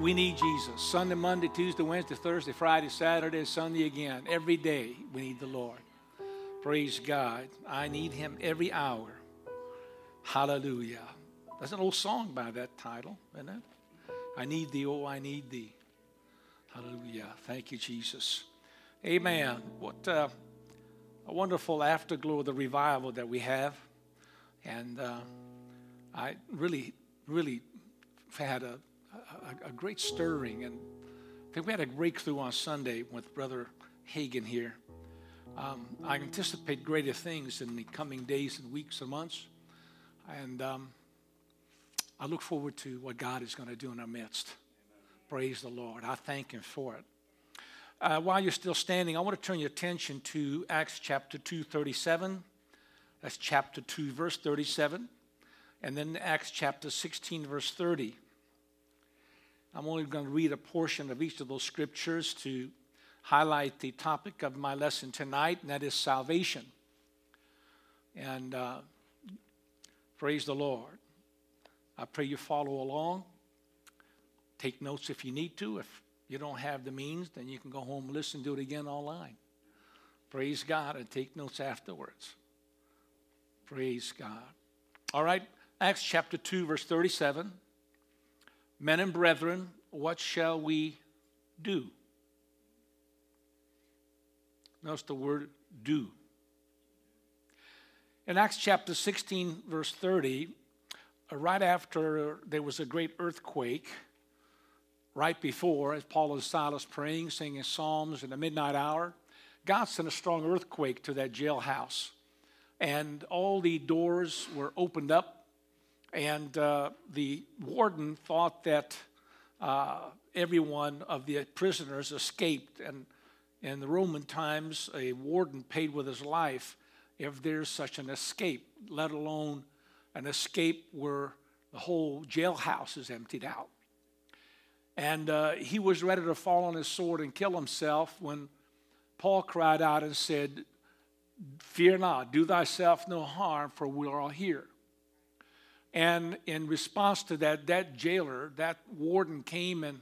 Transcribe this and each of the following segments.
we need Jesus. Sunday, Monday, Tuesday, Wednesday, Thursday, Friday, Saturday, Sunday again. Every day we need the Lord. Praise God. I need Him every hour. Hallelujah. That's an old song by that title, isn't it? I need thee, oh, I need thee. Hallelujah. Thank you, Jesus. Amen. What uh, a wonderful afterglow of the revival that we have. And uh, I really, really had a, a, a, great stirring. And I think we had a breakthrough on Sunday with Brother Hagin here. Um, I anticipate greater things in the coming days and weeks and months. And um, I look forward to what God is going to do in our midst. Praise the Lord. I thank Him for it. Uh, while you're still standing, I want to turn your attention to Acts chapter 2, 37. That's chapter 2, verse 37. And then Acts chapter 16, verse 30. I'm only going to read a portion of each of those scriptures to highlight the topic of my lesson tonight, and that is salvation. And uh, praise the Lord. I pray you follow along. Take notes if you need to. If you don't have the means, then you can go home and listen to it again online. Praise God and take notes afterwards. Praise God. All right, Acts chapter 2, verse 37. Men and brethren, what shall we do? Notice the word do. In Acts chapter 16, verse 30, uh, right after there was a great earthquake, right before, as Paul and Silas praying, singing psalms in the midnight hour, God sent a strong earthquake to that jailhouse. And all the doors were opened up, and uh, the warden thought that uh, every one of the prisoners escaped. And in the Roman times, a warden paid with his life if there's such an escape, let alone an escape where the whole jailhouse is emptied out. And uh, he was ready to fall on his sword and kill himself when Paul cried out and said, Fear not, do thyself no harm, for we are all here. And in response to that, that jailer, that warden came and,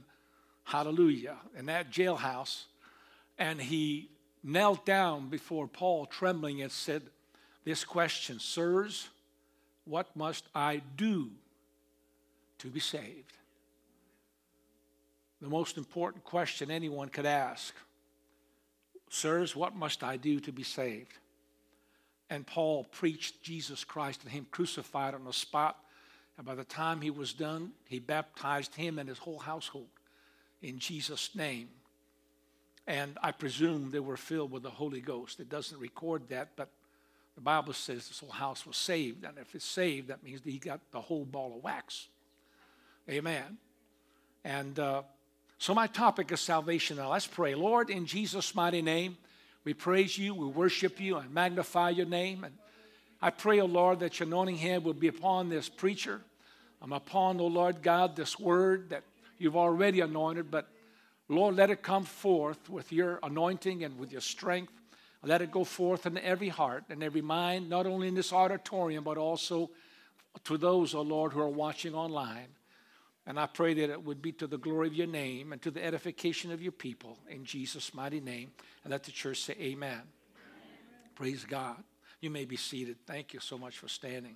hallelujah, in that jailhouse, and he knelt down before Paul, trembling, and said, This question, sirs, what must I do to be saved? The most important question anyone could ask. Sirs, what must I do to be saved? And Paul preached Jesus Christ and Him crucified on the spot. And by the time he was done, he baptized him and his whole household in Jesus' name. And I presume they were filled with the Holy Ghost. It doesn't record that, but the Bible says this whole house was saved. And if it's saved, that means that he got the whole ball of wax. Amen. And uh, so my topic is salvation. Now let's pray. Lord, in Jesus' mighty name, we praise you, we worship you, and magnify your name. And I pray, O oh Lord, that your anointing hand will be upon this preacher. I'm upon, O oh Lord God, this word that you've already anointed, but Lord, let it come forth with your anointing and with your strength. Let it go forth in every heart and every mind, not only in this auditorium, but also to those, O oh Lord, who are watching online. And I pray that it would be to the glory of your name and to the edification of your people in Jesus' mighty name. And let the church say, Amen. Amen. Praise God. You may be seated. Thank you so much for standing.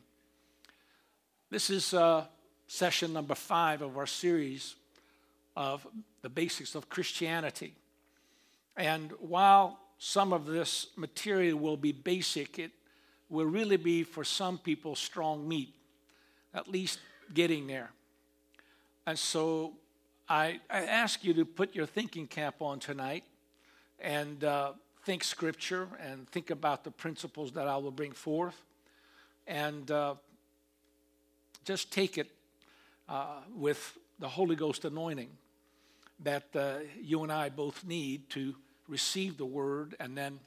This is uh, session number five of our series of the basics of Christianity. And while some of this material will be basic. It will really be for some people strong meat, at least getting there. And so I, I ask you to put your thinking cap on tonight and uh, think scripture and think about the principles that I will bring forth. And uh, just take it uh, with the Holy Ghost anointing that uh, you and I both need to receive the word, and then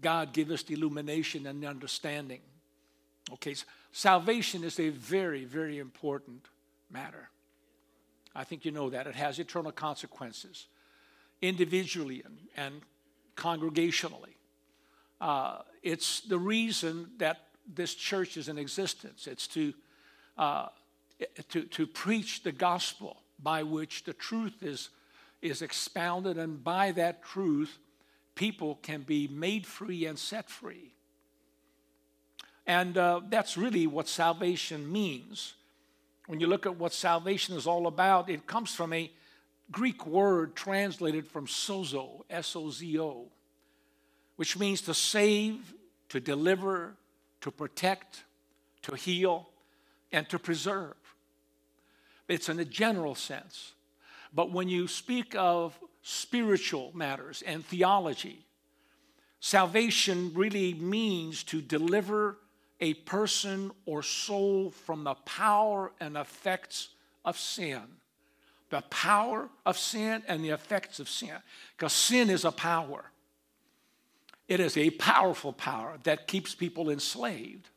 God give us the illumination and the understanding. Okay, so salvation is a very, very important matter. I think you know that. It has eternal consequences, individually and, and congregationally. Uh, it's the reason that this church is in existence. It's to, uh, to, to preach the gospel by which the truth is, is expounded, and by that truth, people can be made free and set free. And uh, that's really what salvation means. When you look at what salvation is all about, it comes from a Greek word translated from sozo, S O Z O, which means to save, to deliver, to protect, to heal, and to preserve. It's in a general sense. But when you speak of spiritual matters and theology, salvation really means to deliver a person or soul from the power and effects of sin. The power of sin and the effects of sin. Because sin is a power, it is a powerful power that keeps people enslaved.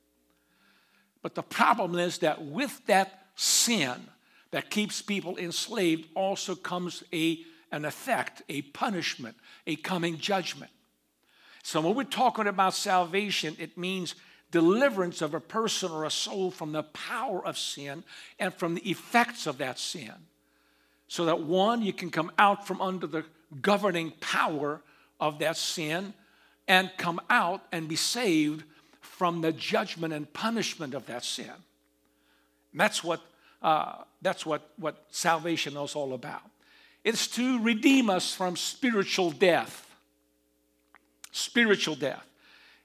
But the problem is that with that sin that keeps people enslaved also comes a, an effect, a punishment, a coming judgment. So when we're talking about salvation, it means deliverance of a person or a soul from the power of sin and from the effects of that sin. So that one, you can come out from under the governing power of that sin and come out and be saved from the judgment and punishment of that sin. And that's what, uh, that's what, what salvation is all about. It's to redeem us from spiritual death. Spiritual death.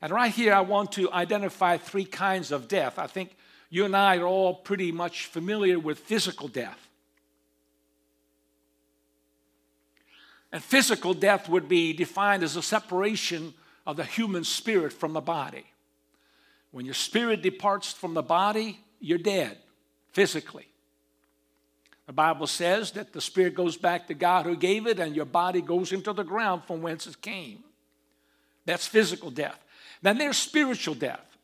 And right here, I want to identify three kinds of death. I think you and I are all pretty much familiar with physical death. And physical death would be defined as a separation of the human spirit from the body. When your spirit departs from the body, you're dead physically. The Bible says that the spirit goes back to God who gave it, and your body goes into the ground from whence it came. That's physical death. Then there's spiritual death.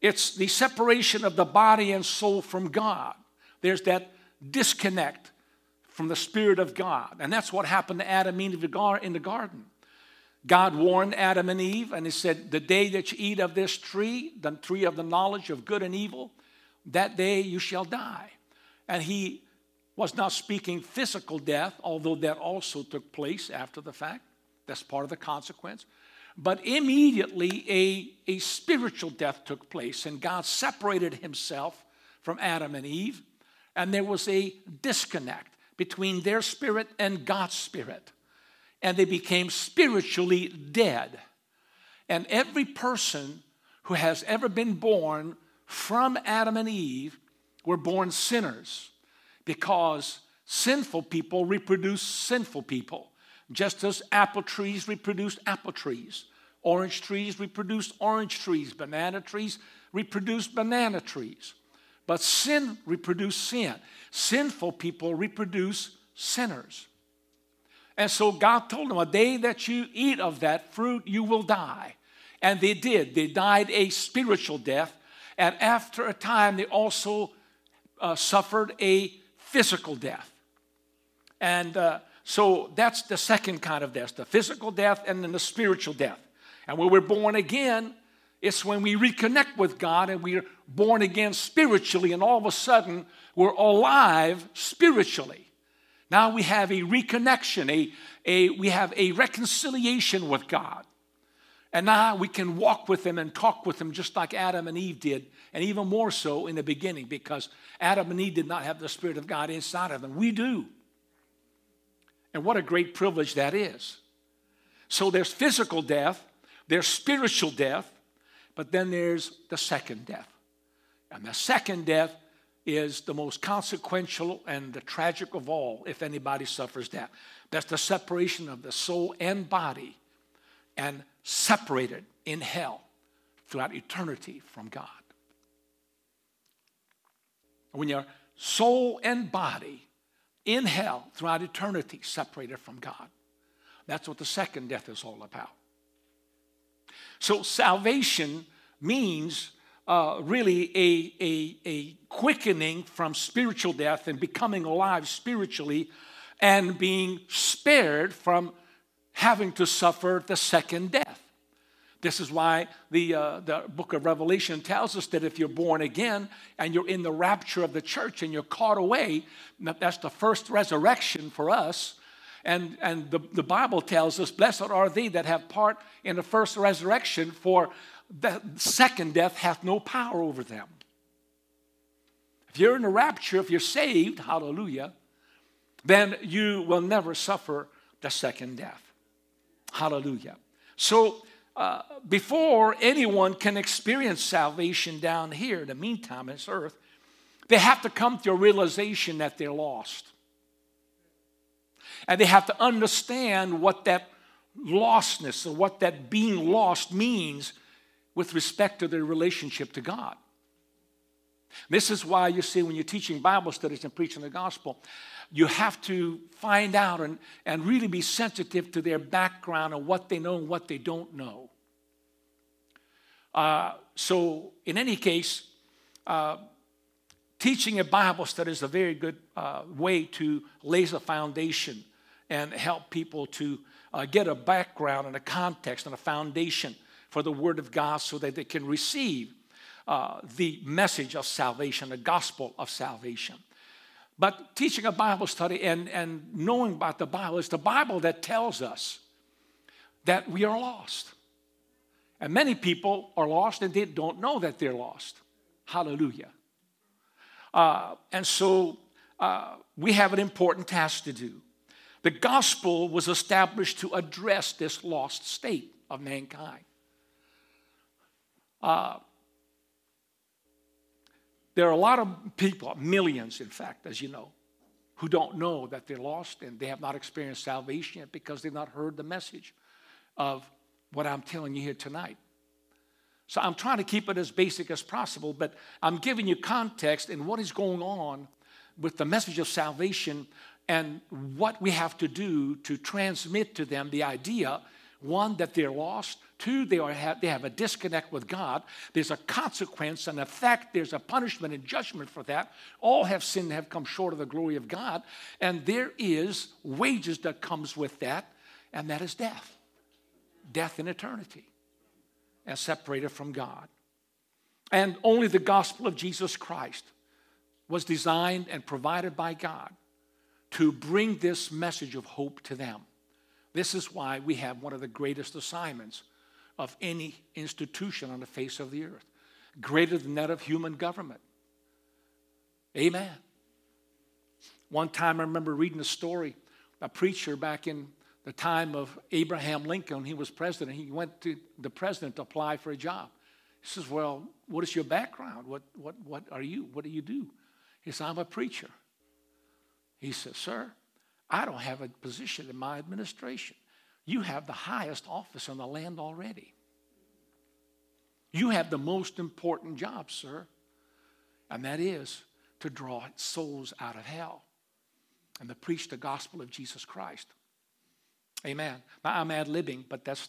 It's the separation of the body and soul from God. There's that disconnect from the Spirit of God. And that's what happened to Adam and Eve in the garden. God warned Adam and Eve, and He said, The day that you eat of this tree, the tree of the knowledge of good and evil, that day you shall die. And He was not speaking physical death, although that also took place after the fact. That's part of the consequence. But immediately a, a spiritual death took place, and God separated Himself from Adam and Eve, and there was a disconnect between their spirit and God's spirit and they became spiritually dead. And every person who has ever been born from Adam and Eve were born sinners because sinful people reproduce sinful people, just as apple trees reproduce apple trees. Orange trees reproduce orange trees. Banana trees reproduce banana trees. But sin reproduces sin. Sinful people reproduce sinners. And so God told them, A day that you eat of that fruit, you will die. And they did. They died a spiritual death. And after a time, they also uh, suffered a physical death. And uh, so that's the second kind of death the physical death and then the spiritual death. And when we're born again, it's when we reconnect with God and we're born again spiritually, and all of a sudden we're alive spiritually. Now we have a reconnection, a, a, we have a reconciliation with God. And now we can walk with Him and talk with Him just like Adam and Eve did, and even more so in the beginning because Adam and Eve did not have the Spirit of God inside of them. We do. And what a great privilege that is. So there's physical death, there's spiritual death, but then there's the second death. And the second death is the most consequential and the tragic of all if anybody suffers that. That's the separation of the soul and body and separated in hell throughout eternity from God. When your soul and body in hell throughout eternity separated from God. That's what the second death is all about. So salvation means uh, really a, a, a quickening from spiritual death and becoming alive spiritually and being spared from having to suffer the second death. This is why the, uh, the book of Revelation tells us that if you're born again and you're in the rapture of the church and you're caught away, that's the first resurrection for us. And, and the, the Bible tells us, Blessed are they that have part in the first resurrection, for the second death hath no power over them. If you're in the rapture, if you're saved, hallelujah, then you will never suffer the second death. Hallelujah. So, uh, before anyone can experience salvation down here, in the meantime, this earth, they have to come to a realization that they're lost. And they have to understand what that lostness or what that being lost means with respect to their relationship to God. This is why you see when you're teaching Bible studies and preaching the gospel, you have to find out and, and really be sensitive to their background and what they know and what they don't know. Uh, so, in any case, uh, teaching a Bible study is a very good uh, way to lay the foundation and help people to uh, get a background and a context and a foundation for the Word of God so that they can receive uh, the message of salvation, the gospel of salvation. But teaching a Bible study and, and knowing about the Bible is the Bible that tells us that we are lost. And many people are lost and they don't know that they're lost. Hallelujah. Uh, and so uh, we have an important task to do. The gospel was established to address this lost state of mankind. Uh, there are a lot of people, millions in fact, as you know, who don't know that they're lost and they have not experienced salvation yet because they've not heard the message of what I'm telling you here tonight. So I'm trying to keep it as basic as possible, but I'm giving you context and what is going on with the message of salvation and what we have to do to transmit to them the idea one, that they're lost. Two, they, are, they have a disconnect with God. There's a consequence, an effect, there's a punishment and judgment for that. All have sinned have come short of the glory of God. And there is wages that comes with that, and that is death. Death in eternity and separated from God. And only the gospel of Jesus Christ was designed and provided by God to bring this message of hope to them. This is why we have one of the greatest assignments of any institution on the face of the earth, greater than that of human government. Amen. One time I remember reading a story, a preacher back in the time of Abraham Lincoln, he was president. He went to the president to apply for a job. He says, Well, what is your background? What, what, what are you? What do you do? He says, I'm a preacher. He says, Sir, I don't have a position in my administration. You have the highest office on the land already. You have the most important job, sir, and that is to draw souls out of hell and to preach the gospel of Jesus Christ. Amen. Now, I'm ad libbing, but that's,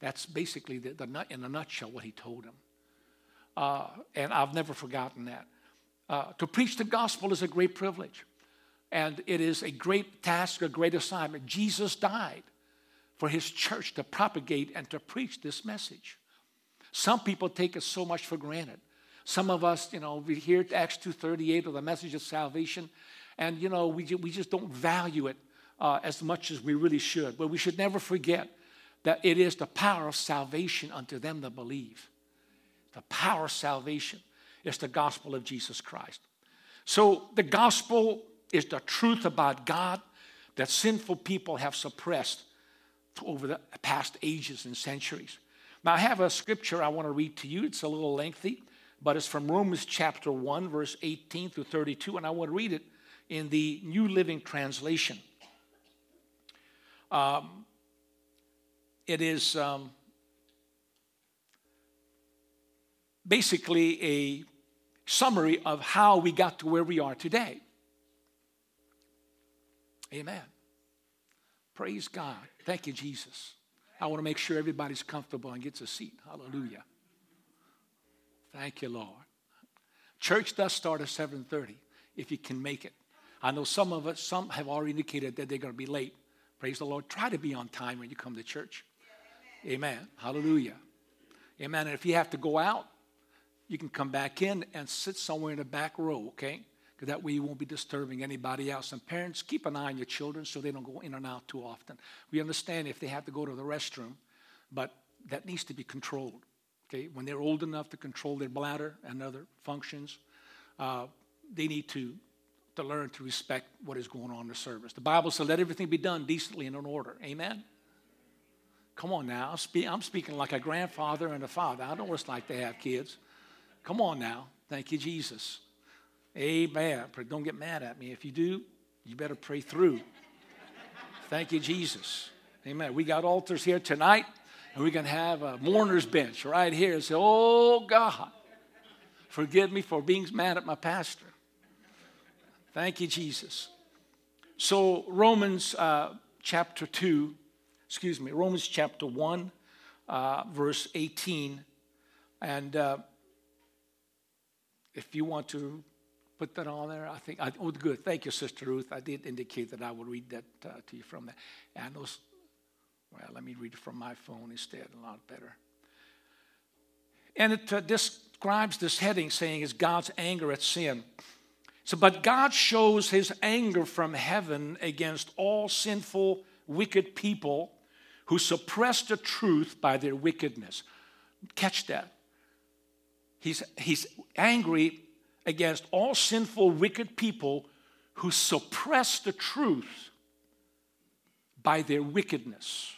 that's basically the, the, in a nutshell what he told him. Uh, and I've never forgotten that. Uh, to preach the gospel is a great privilege. And it is a great task, a great assignment. Jesus died for his church to propagate and to preach this message. Some people take it so much for granted. Some of us, you know, we hear Acts 2.38 or the message of salvation, and, you know, we, we just don't value it uh, as much as we really should. But we should never forget that it is the power of salvation unto them that believe. The power of salvation is the gospel of Jesus Christ. So the gospel is the truth about God that sinful people have suppressed over the past ages and centuries. Now, I have a scripture I want to read to you. It's a little lengthy, but it's from Romans chapter 1, verse 18 through 32, and I want to read it in the New Living Translation. Um, it is um, basically a summary of how we got to where we are today. Amen. Praise God. Thank you, Jesus. I want to make sure everybody's comfortable and gets a seat. Hallelujah. Thank you, Lord. Church does start at 7:30 if you can make it. I know some of us, some have already indicated that they're going to be late. Praise the Lord. Try to be on time when you come to church. Amen. Amen. Hallelujah. Amen. And if you have to go out, you can come back in and sit somewhere in the back row, okay? That way you won't be disturbing anybody else. And parents, keep an eye on your children so they don't go in and out too often. We understand if they have to go to the restroom, but that needs to be controlled. Okay, when they're old enough to control their bladder and other functions, uh, they need to to learn to respect what is going on in the service. The Bible says, "Let everything be done decently and in order." Amen. Come on now, I'm speaking like a grandfather and a father. I know what it's like to have kids. Come on now, thank you, Jesus. Amen. Don't get mad at me. If you do, you better pray through. Thank you, Jesus. Amen. We got altars here tonight. And we can have a mourner's bench right here and say, Oh God, forgive me for being mad at my pastor. Thank you, Jesus. So, Romans uh, chapter 2, excuse me, Romans chapter 1, uh, verse 18. And uh, if you want to put that on there, I think, I, oh, good. Thank you, Sister Ruth. I did indicate that I would read that uh, to you from that. And those well, let me read it from my phone instead, a lot better. And it uh, describes this heading saying is God's anger at sin. So, but God shows his anger from heaven against all sinful, wicked people who suppress the truth by their wickedness. Catch that. He's, he's angry against all sinful, wicked people who suppress the truth by their wickedness.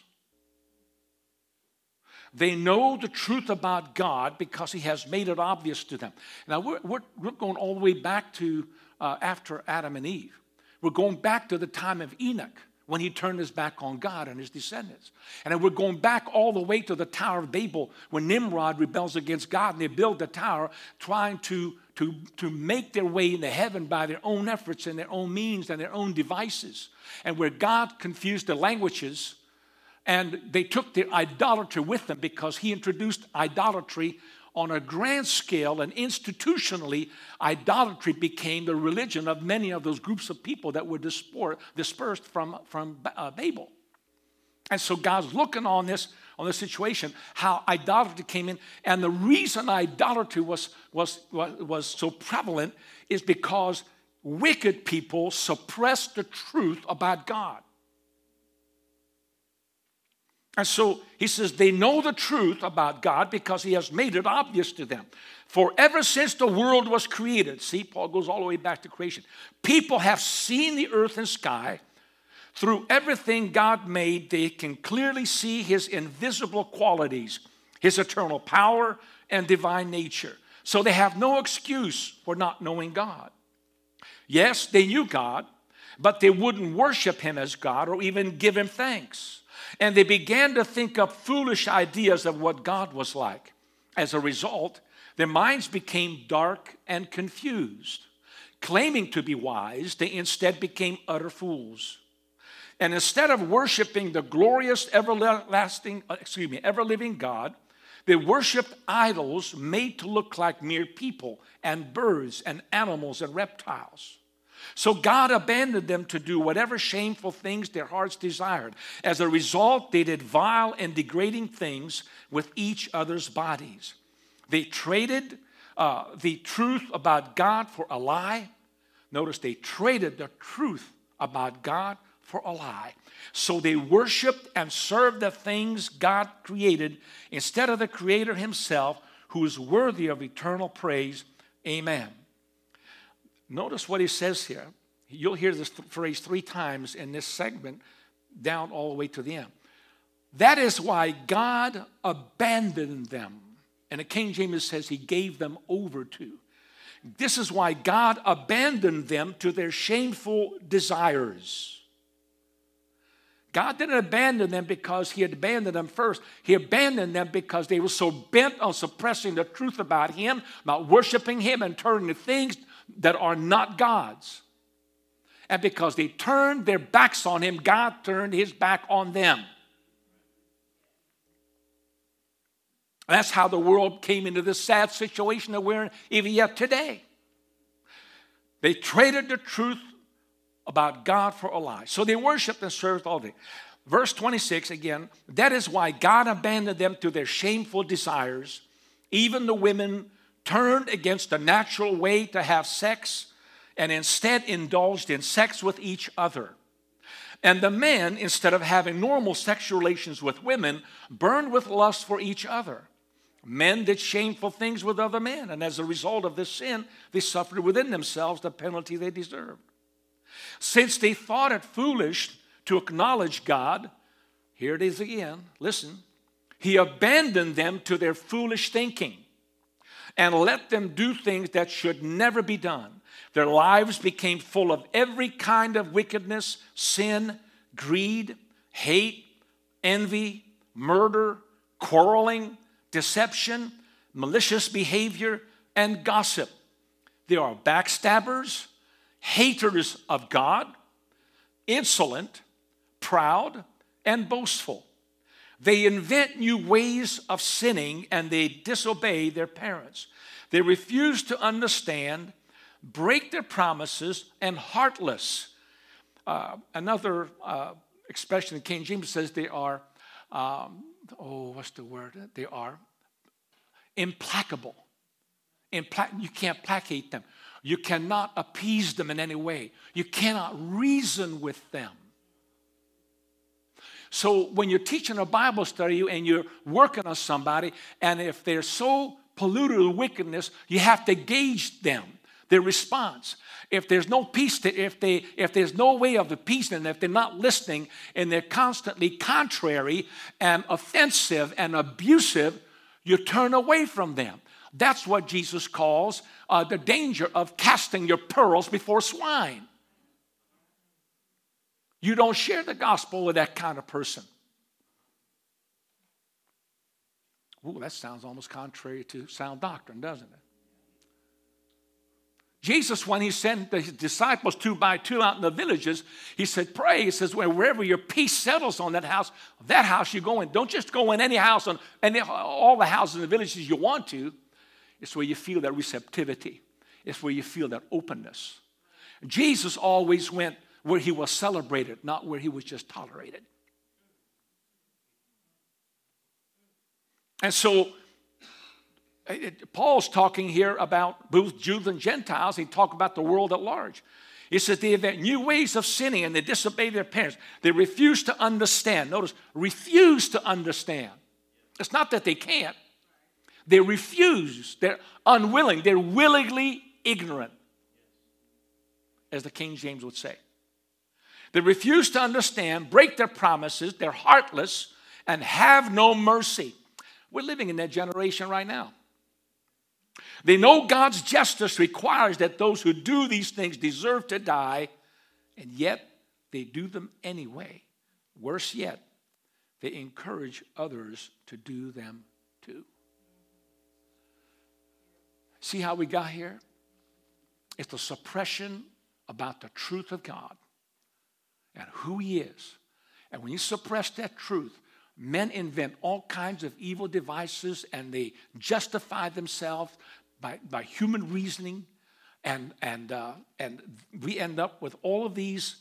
They know the truth about God because He has made it obvious to them. Now, we're, we're, we're going all the way back to uh, after Adam and Eve. We're going back to the time of Enoch when he turned his back on God and his descendants. And we're going back all the way to the Tower of Babel when Nimrod rebels against God and they build the tower trying to, to, to make their way into heaven by their own efforts and their own means and their own devices. And where God confused the languages and they took their idolatry with them because he introduced idolatry on a grand scale and institutionally idolatry became the religion of many of those groups of people that were dispersed from, from uh, babel and so god's looking on this on this situation how idolatry came in and the reason idolatry was was was, was so prevalent is because wicked people suppressed the truth about god and so he says they know the truth about God because he has made it obvious to them. For ever since the world was created, see, Paul goes all the way back to creation, people have seen the earth and sky. Through everything God made, they can clearly see his invisible qualities, his eternal power, and divine nature. So they have no excuse for not knowing God. Yes, they knew God, but they wouldn't worship him as God or even give him thanks and they began to think up foolish ideas of what God was like. As a result, their minds became dark and confused. Claiming to be wise, they instead became utter fools. And instead of worshiping the glorious, everlasting, uh, excuse me, ever living God, they worshiped idols made to look like mere people and birds and animals and reptiles. So God abandoned them to do whatever shameful things their hearts desired. As a result, they did vile and degrading things with each other's bodies. They traded uh, the truth about God for a lie. Notice they traded the truth about God for a lie. So they worshiped and served the things God created instead of the Creator Himself, who is worthy of eternal praise. Amen. Notice what he says here. You'll hear this phrase three times in this segment, down all the way to the end. That is why God abandoned them. And the King James says he gave them over to. This is why God abandoned them to their shameful desires. God didn't abandon them because He had abandoned them first. He abandoned them because they were so bent on suppressing the truth about Him, about worshiping Him, and turning to things that are not God's. And because they turned their backs on him, God turned his back on them. That's how the world came into this sad situation that we're in even yet today. They traded the truth about God for a lie. So they worshiped and served all day. verse 26 again, that is why God abandoned them to their shameful desires. Even the women turned against the natural way to have sex and instead indulged in sex with each other. And the men, instead of having normal sexual relations with women, burned with lust for each other. Men did shameful things with other men, and as a result of this sin, they suffered within themselves the penalty they deserved. Since they thought it foolish to acknowledge God, here it is again, listen, He abandoned them to their foolish thinking and let them do things that should never be done. Their lives became full of every kind of wickedness, sin, greed, hate, envy, murder, quarreling deception, malicious behavior, and gossip. They are backstabbers, haters of God, insolent, proud, and boastful. They invent new ways of sinning and they disobey their parents. They refuse to understand, break their promises, and heartless. Uh, another uh, expression in King James says they are um, oh, what's the word? They are implacable. Impla- you can't placate them. You cannot appease them in any way. You cannot reason with them. So when you're teaching a Bible study and you're working on somebody, and if they're so polluted with wickedness, you have to gauge them, their response if there's no peace, to, if, they, if there's no way of the peace, and if they're not listening and they're constantly contrary and offensive and abusive, you turn away from them. That's what Jesus calls uh, the danger of casting your pearls before swine. You don't share the gospel with that kind of person. Ooh, that sounds almost contrary to sound doctrine, doesn't it? Jesus, when he sent the disciples two by two out in the villages, he said, Pray. He says, Wherever your peace settles on that house, that house you go in. Don't just go in any house, on, and all the houses in the villages you want to. It's where you feel that receptivity, it's where you feel that openness. Jesus always went where he was celebrated, not where he was just tolerated. And so Paul's talking here about both Jews and Gentiles. He talked about the world at large. He says they invent new ways of sinning and they disobey their parents. They refuse to understand. Notice, refuse to understand. It's not that they can't. They refuse. They're unwilling. They're willingly ignorant, as the King James would say. They refuse to understand, break their promises, they're heartless, and have no mercy. We're living in that generation right now. They know God's justice requires that those who do these things deserve to die, and yet they do them anyway. Worse yet, they encourage others to do them too. See how we got here? It's the suppression about the truth of God and who He is. And when you suppress that truth, men invent all kinds of evil devices and they justify themselves by, by human reasoning. And, and, uh, and we end up with all of these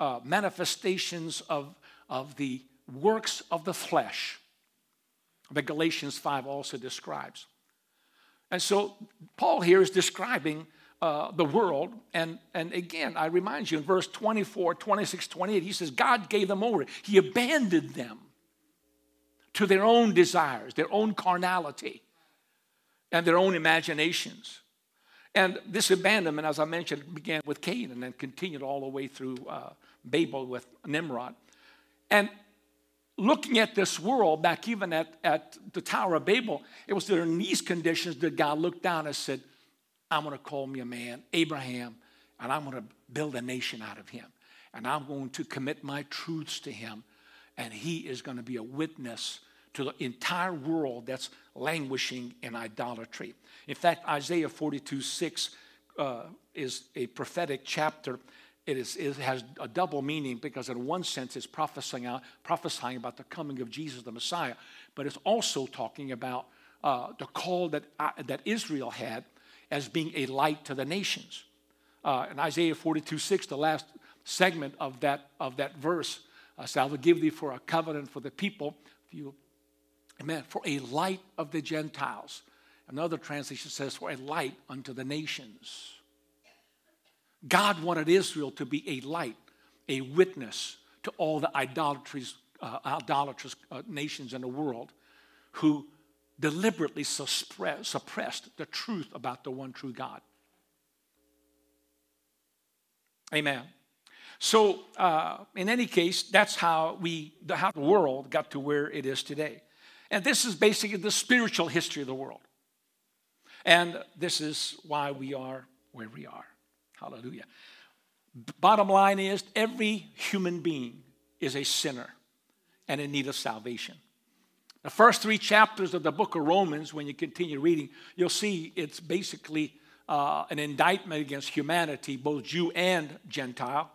uh, manifestations of, of the works of the flesh that Galatians 5 also describes. And so Paul here is describing uh, the world. And, and again, I remind you in verse 24, 26, 28, he says, God gave them over. He abandoned them to their own desires, their own carnality, and their own imaginations. And this abandonment, as I mentioned, began with Cain and then continued all the way through uh, Babel with Nimrod. And looking at this world, back even at, at the Tower of Babel, it was in these conditions that God looked down and said, I'm going to call me a man, Abraham, and I'm going to build a nation out of him. And I'm going to commit my truths to him, and he is going to be a witness to the entire world that's languishing in idolatry. In fact, Isaiah 42 6 uh, is a prophetic chapter. It, is, it has a double meaning because, in one sense, it's prophesying, out, prophesying about the coming of Jesus the Messiah, but it's also talking about uh, the call that, uh, that Israel had as being a light to the nations. Uh, in Isaiah 42 6, the last segment of that, of that verse, Uh, I will give thee for a covenant for the people. You, amen. For a light of the Gentiles. Another translation says, for a light unto the nations. God wanted Israel to be a light, a witness to all the idolatries, uh, idolatrous uh, nations in the world who deliberately suppressed the truth about the one true God. Amen. So, uh, in any case, that's how we, the, how the world got to where it is today. And this is basically the spiritual history of the world. And this is why we are where we are. Hallelujah. Bottom line is every human being is a sinner and in need of salvation. The first three chapters of the book of Romans, when you continue reading, you'll see it's basically uh, an indictment against humanity, both Jew and Gentile,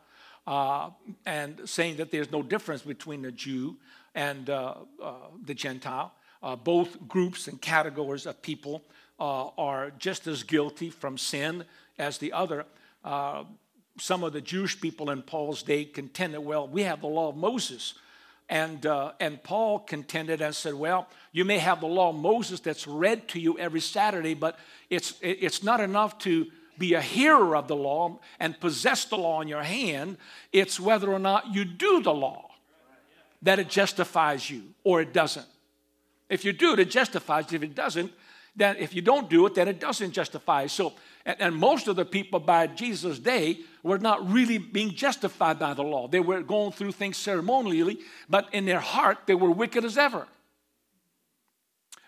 uh, and saying that there's no difference between the Jew and uh, uh the Gentile. Uh, both groups and categories of people uh, are just as guilty from sin as the other. Some of the Jewish people in Paul's day contended, well, we have the law of Moses. And, uh, and Paul contended and said, Well, you may have the law of Moses that's read to you every Saturday, but it's, it's not enough to be a hearer of the law and possess the law in your hand. It's whether or not you do the law that it justifies you or it doesn't. If you do it, it justifies. If it doesn't, then if you don't do it, then it doesn't justify. So, and, and most of the people by Jesus' day were not really being justified by the law. They were going through things ceremonially, but in their heart, they were wicked as ever.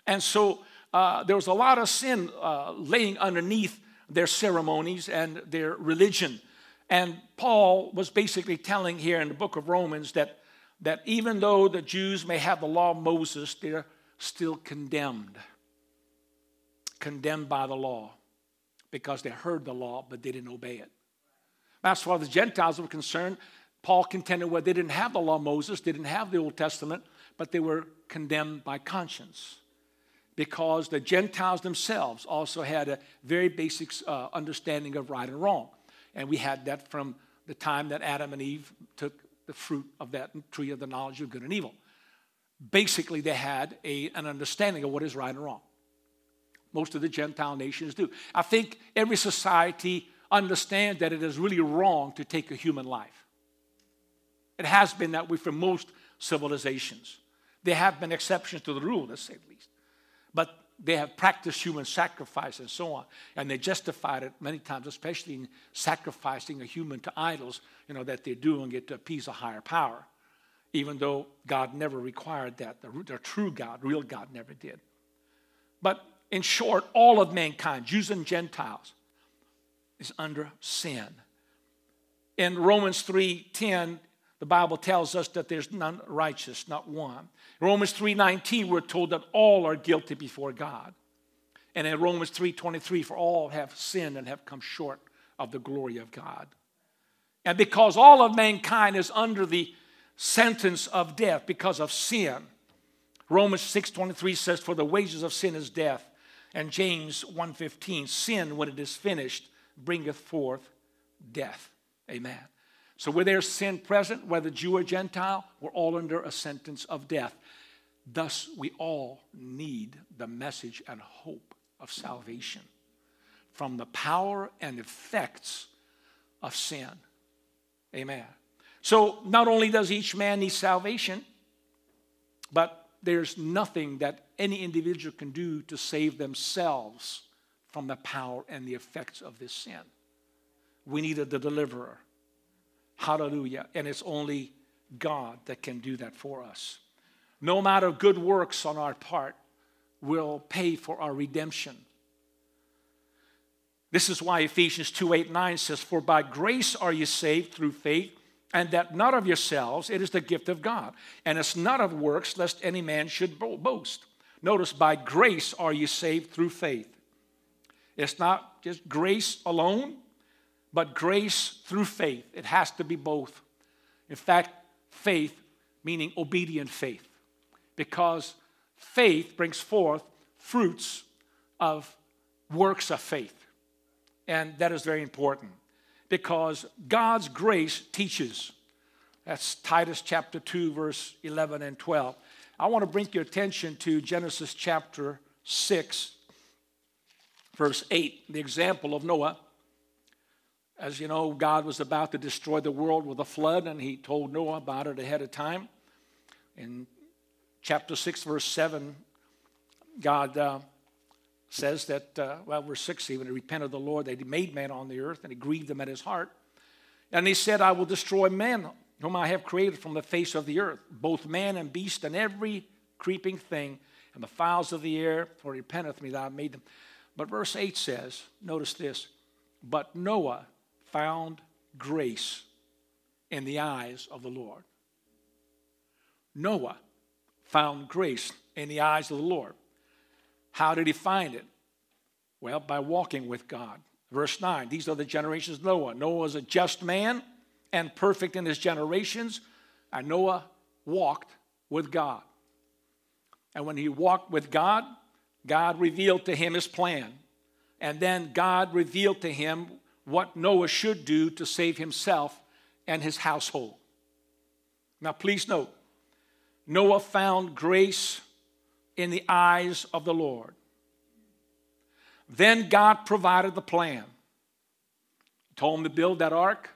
And so uh, there was a lot of sin uh, laying underneath their ceremonies and their religion. And Paul was basically telling here in the book of Romans that, that even though the Jews may have the law of Moses, they're still condemned condemned by the law because they heard the law but they didn't obey it. As far as the Gentiles were concerned, Paul contended well, they didn't have the law of Moses, they didn't have the Old Testament, but they were condemned by conscience because the Gentiles themselves also had a very basic uh, understanding of right and wrong. And we had that from the time that Adam and Eve took the fruit of that tree of the knowledge of good and evil. Basically, they had a, an understanding of what is right and wrong. Most of the Gentile nations do. I think every society understands that it is really wrong to take a human life. It has been that way for most civilizations. There have been exceptions to the rule, let's say at least. But they have practiced human sacrifice and so on. And they justified it many times, especially in sacrificing a human to idols, you know, that they're doing it to appease a higher power, even though God never required that. The, the true God, real God, never did. But in short, all of mankind, Jews and Gentiles, is under sin. In Romans 3:10, the Bible tells us that there's none righteous, not one. In Romans 3:19, we're told that all are guilty before God. And in Romans 3:23, for all have sinned and have come short of the glory of God. And because all of mankind is under the sentence of death because of sin, Romans 6:23 says, For the wages of sin is death, and James 1:15, sin when it is finished bringeth forth death. Amen. So where there's sin present, whether Jew or Gentile, we're all under a sentence of death. Thus, we all need the message and hope of salvation from the power and effects of sin. Amen. So, not only does each man need salvation, but there's nothing that any individual can do to save themselves from the power and the effects of this sin. We needed the deliverer. Hallelujah. And it's only God that can do that for us. No matter good works on our part will pay for our redemption. This is why Ephesians 2 8 9 says, For by grace are you saved through faith and that not of yourselves, it is the gift of God. And it's not of works, lest any man should boast. Notice, by grace are you saved through faith. It's not just grace alone, but grace through faith. It has to be both. In fact, faith, meaning obedient faith, because faith brings forth fruits of works of faith. And that is very important because God's grace teaches. That's Titus chapter 2, verse 11 and 12. I want to bring your attention to Genesis chapter 6, verse 8, the example of Noah. As you know, God was about to destroy the world with a flood, and he told Noah about it ahead of time. In chapter 6, verse 7, God uh, says that, uh, well, verse 6 even, he repented of the Lord that he made man on the earth, and he grieved him at his heart. And he said, I will destroy man whom I have created from the face of the earth, both man and beast and every creeping thing, and the fowls of the air, for he repenteth me that I made them. But verse 8 says, notice this, but Noah found grace in the eyes of the Lord. Noah found grace in the eyes of the Lord. How did he find it? Well, by walking with God. Verse 9 These are the generations of Noah. Noah was a just man and perfect in his generations, and Noah walked with God. And when he walked with God, God revealed to him his plan. And then God revealed to him what Noah should do to save himself and his household. Now, please note, Noah found grace in the eyes of the Lord. Then God provided the plan. Told him to build that ark,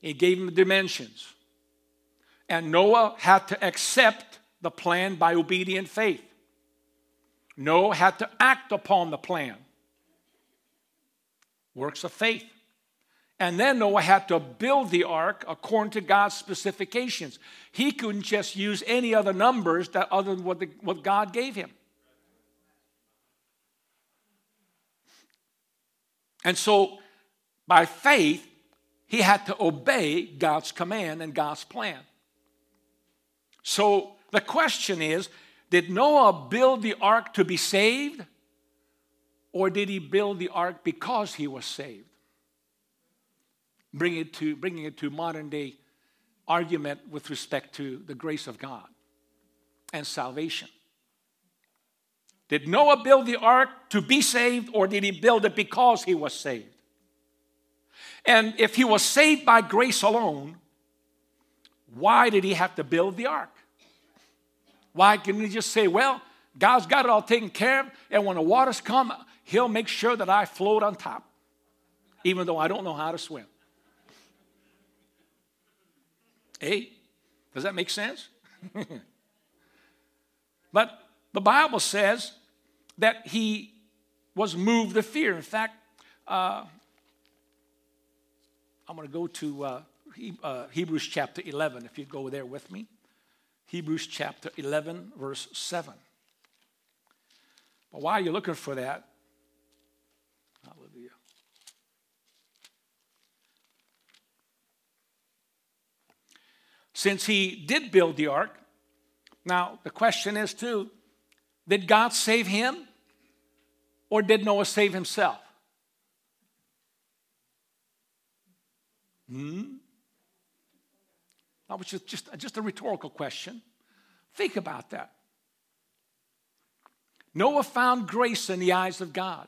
He gave him dimensions. And Noah had to accept the plan by obedient faith. Noah had to act upon the plan. Works of faith. And then Noah had to build the ark according to God's specifications. He couldn't just use any other numbers that other than what, the, what God gave him. And so, by faith, he had to obey God's command and God's plan. So, the question is did Noah build the ark to be saved? Or did he build the ark because he was saved? bring it to, bringing it to modern day argument with respect to the grace of God and salvation. Did Noah build the ark to be saved, or did he build it because he was saved? And if he was saved by grace alone, why did he have to build the ark? Why couldn't he just say, Well, God's got it all taken care of, and when the waters come, he'll make sure that I float on top, even though I don't know how to swim? Hey, does that make sense? but the Bible says that he was moved to fear. In fact, uh, I'm going to go to uh, he, uh, Hebrews chapter 11, if you go there with me. Hebrews chapter 11, verse 7. But while you're looking for that, since he did build the ark. Now, the question is, too, did God save him or did Noah save himself? Hmm? That was just, just, just a rhetorical question. Think about that. Noah found grace in the eyes of God.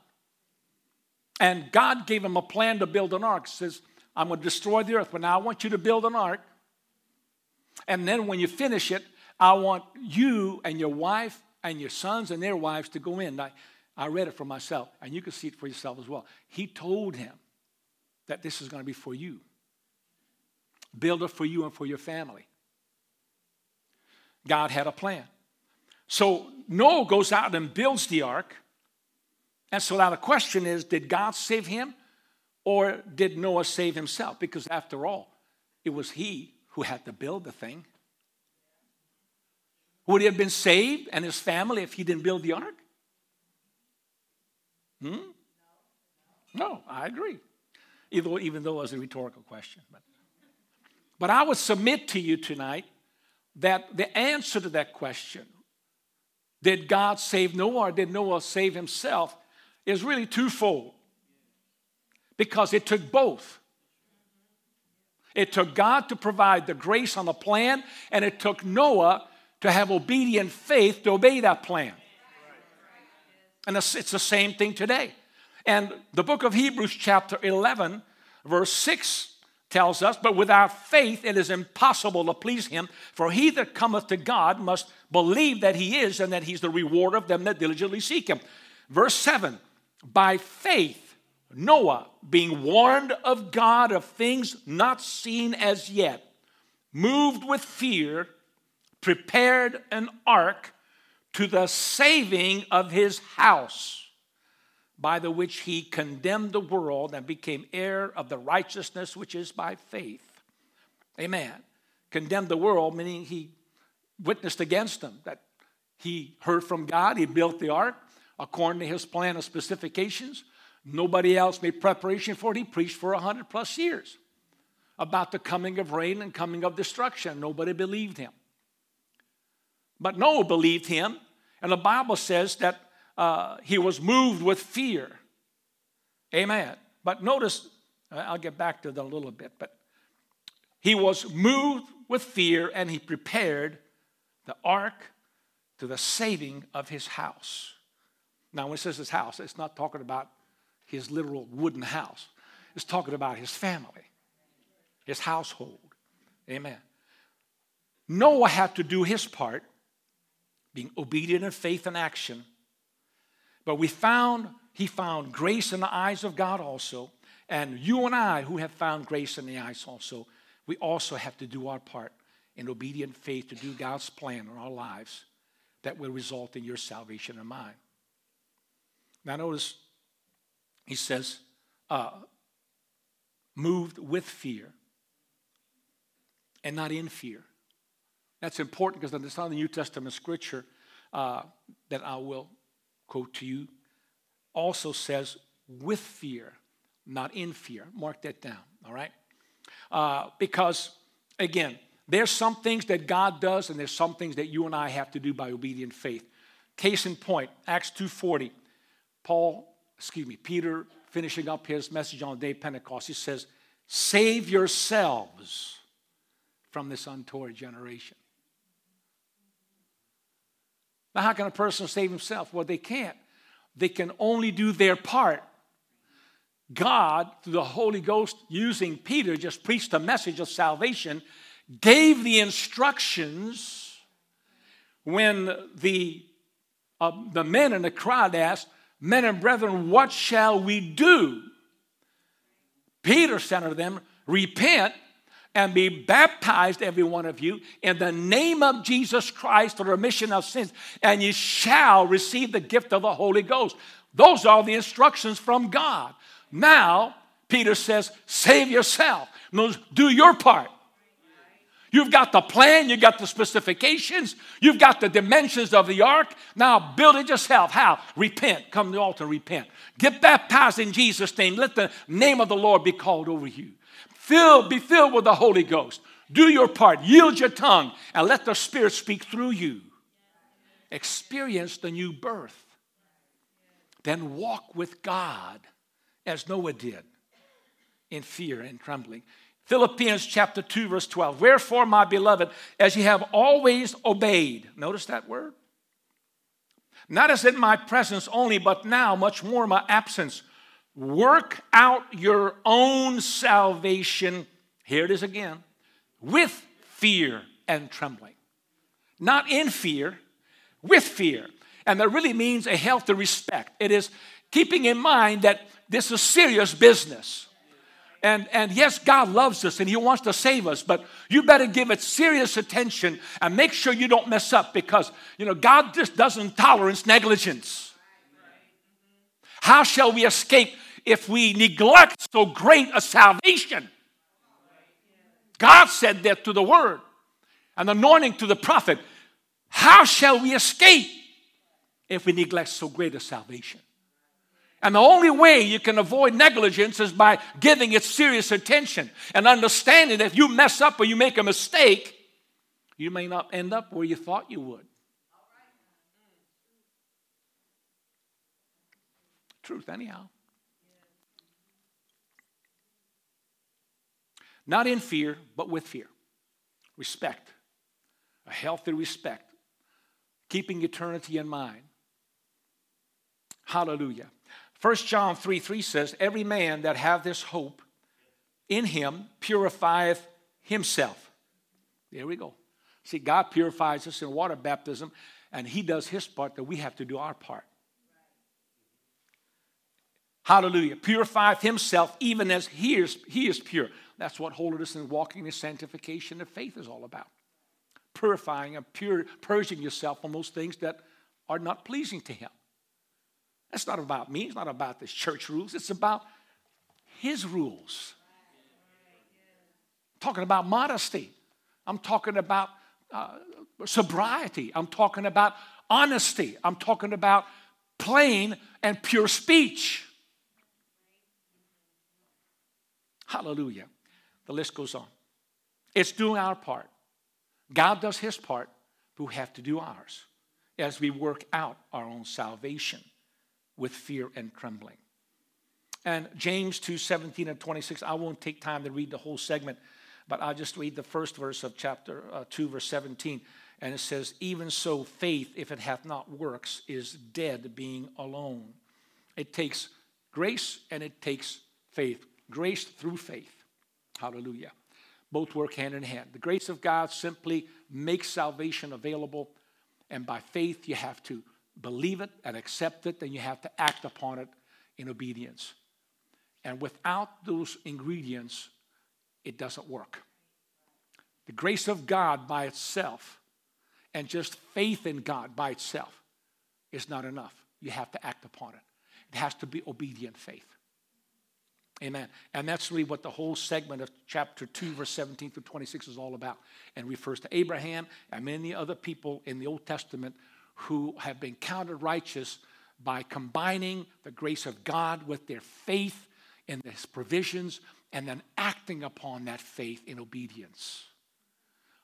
And God gave him a plan to build an ark. He says, I'm going to destroy the earth, but now I want you to build an ark and then when you finish it, I want you and your wife and your sons and their wives to go in. I, I read it for myself, and you can see it for yourself as well. He told him that this is going to be for you. Build it for you and for your family. God had a plan. So Noah goes out and builds the ark. And so now the question is did God save him or did Noah save himself? Because after all, it was he who had to build the thing. Would he have been saved and his family if he didn't build the ark? Hmm? No, I agree. Even though it was a rhetorical question. But, but I would submit to you tonight that the answer to that question, did God save Noah or did Noah save himself, is really twofold. Because it took both. It took God to provide the grace on the plan, and it took Noah to have obedient faith to obey that plan. And it's, the same thing today. And the book of Hebrews, chapter 11, verse 6, tells us, but without faith it is impossible to please him. For he that cometh to God must believe that he is, and that he's the rewarder of them that diligently seek him. Verse 7 By faith, Noah, being warned of God of things not seen as yet, moved with fear, prepared an ark to the saving of his house by the which he condemned the world and became heir of the righteousness which is by faith. Amen. Condemned the world, meaning he witnessed against them, that he heard from God, he built the ark according to his plan and specifications. Nobody else made preparation for it. He preached for a hundred plus years about the coming of rain and coming of destruction. Nobody believed him. But Noah believed him, and the Bible says that uh, he was moved with fear. Amen. But notice, I'll get back to that a little bit, but he was moved with fear and he prepared the ark to the saving of his house. Now, when it says his house, it's not talking about his literal wooden house, it's talking about his family, his household. Amen. Noah had to do his part, being obedient in faith and action but we found, he found grace in the eyes of God also. And you and I, who have found grace in the eyes also, we also have to do our part in obedient faith to do God's plan in our lives that will result in your salvation and mine. Now, notice he says, uh, moved with fear and not in fear. That's important because in the New Testament scripture uh, that I will quote to you, also says with fear, not in fear. Mark that down, all right? Uh, because, again, there's some things that God does and there's some things that you and I have to do by obedient faith. Case in point, Acts 2.40, Paul, excuse me, Peter finishing up his message on the day of Pentecost, he says, save yourselves from this untoward generation. Now, how can a person save himself? Well, they can't. They can only do their part. God, through the Holy Ghost, using Peter, just preached a message of salvation, gave the instructions when the, uh, the men in the crowd asked, Men and brethren, what shall we do? Peter said to them, Repent and be baptized, every one of you, in the name of Jesus Christ for the remission of sins, and you shall receive the gift of the Holy Ghost. Those are the instructions from God. Now, Peter says, save yourself. Do your part. You've got the plan, you've got the specifications, you've got the dimensions of the ark. Now build it yourself. How? Repent. Come to the altar, repent. Get baptized in Jesus' name. Let the name of the Lord be called over you. Fill, be filled with the Holy Ghost. Do your part. Yield your tongue and let the Spirit speak through you. Experience the new birth. Then walk with God as Noah did in fear and trembling. Philippians chapter 2, verse 12. Wherefore, my beloved, as ye have always obeyed, notice that word? Not as in my presence only, but now much more in my absence work out your own salvation, here it is again, with fear and trembling. Not in fear, with fear. And that really means a healthy respect. It is keeping in mind that this is serious business. And, and yes, God loves us and He wants to save us, but you better give it serious attention and make sure you don't mess up because, you know, God just doesn't tolerate negligence. How shall we escape if we neglect so great a salvation. God said that to the word, and anointing to the prophet. How shall we escape if we neglect so great a salvation? And the only way you can avoid negligence is by giving it serious attention and understanding that if you mess up or you make a mistake, you may not end up where you thought you would. Truth, anyhow. Not in fear, but with fear. Respect. A healthy respect. Keeping eternity in mind. Hallelujah. 1 John 3 3 says, Every man that have this hope in him purifieth himself. There we go. See, God purifies us in water baptism, and he does his part, that we have to do our part. Hallelujah. Purifieth himself even as he is, he is pure. That's what holiness and walking in sanctification of faith is all about. Purifying and pure, purging yourself from those things that are not pleasing to him. That's not about me. It's not about the church rules. It's about his rules. I'm talking about modesty. I'm talking about uh, sobriety. I'm talking about honesty. I'm talking about plain and pure speech. Hallelujah. The list goes on. It's doing our part. God does his part, but we have to do ours as we work out our own salvation with fear and trembling. And James 2 17 and 26, I won't take time to read the whole segment, but I'll just read the first verse of chapter uh, 2, verse 17. And it says, Even so, faith, if it hath not works, is dead, being alone. It takes grace and it takes faith. Grace through faith. Hallelujah. Both work hand in hand. The grace of God simply makes salvation available, and by faith, you have to believe it and accept it, and you have to act upon it in obedience. And without those ingredients, it doesn't work. The grace of God by itself and just faith in God by itself is not enough. You have to act upon it. It has to be obedient faith. Amen. And that's really what the whole segment of chapter 2, verse 17 through 26 is all about. And refers to Abraham and many other people in the Old Testament who have been counted righteous by combining the grace of God with their faith in his provisions and then acting upon that faith in obedience.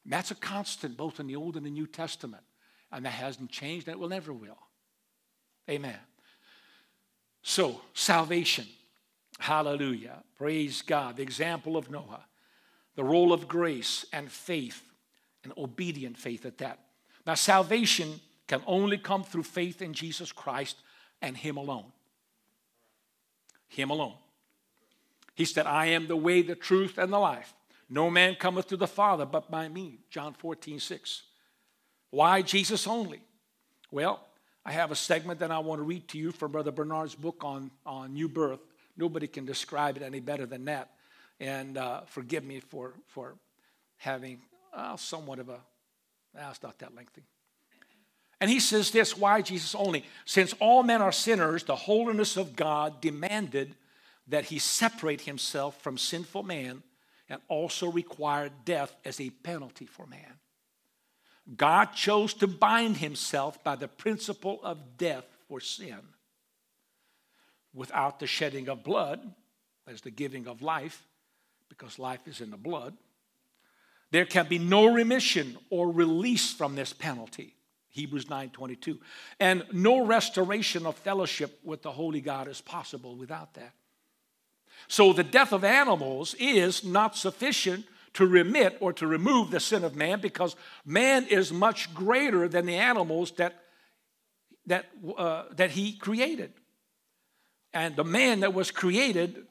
And that's a constant both in the Old and the New Testament. And that hasn't changed and it will never will. Amen. So, salvation. Hallelujah. Praise God. The example of Noah, the role of grace and faith, and obedient faith at that. Now, salvation can only come through faith in Jesus Christ and Him alone. Him alone. He said, I am the way, the truth, and the life. No man cometh to the Father but by me. John 14, 6. Why Jesus only? Well, I have a segment that I want to read to you from Brother Bernard's book on, on new birth. Nobody can describe it any better than that. And uh, forgive me for, for having uh, somewhat of a, well, it's not that lengthy. And he says this why Jesus only? Since all men are sinners, the holiness of God demanded that he separate himself from sinful man and also required death as a penalty for man. God chose to bind himself by the principle of death for sin without the shedding of blood, as the giving of life, because life is in the blood, there can be no remission or release from this penalty. Hebrews 9:22. And no restoration of fellowship with the holy God is possible without that. So the death of animals is not sufficient to remit or to remove the sin of man because man is much greater than the animals that, that, uh, that he created and the man that was created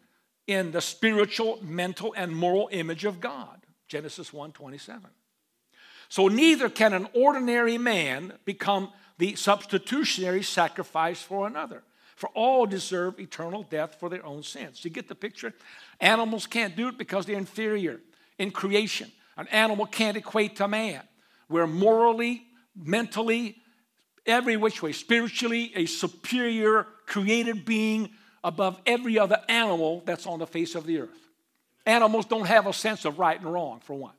in the spiritual, mental, and moral image of God. Genesis 1 27. So neither can an ordinary man become the substitutionary sacrifice for another. For all deserve eternal death for their own sins. You get the picture? Animals can't do it because they're inferior in creation. An animal can't equate to man. We're morally, mentally, every which way, spiritually, a superior created being above every other animal that's on the face of the earth. Animals don't have a sense of right and wrong, for one.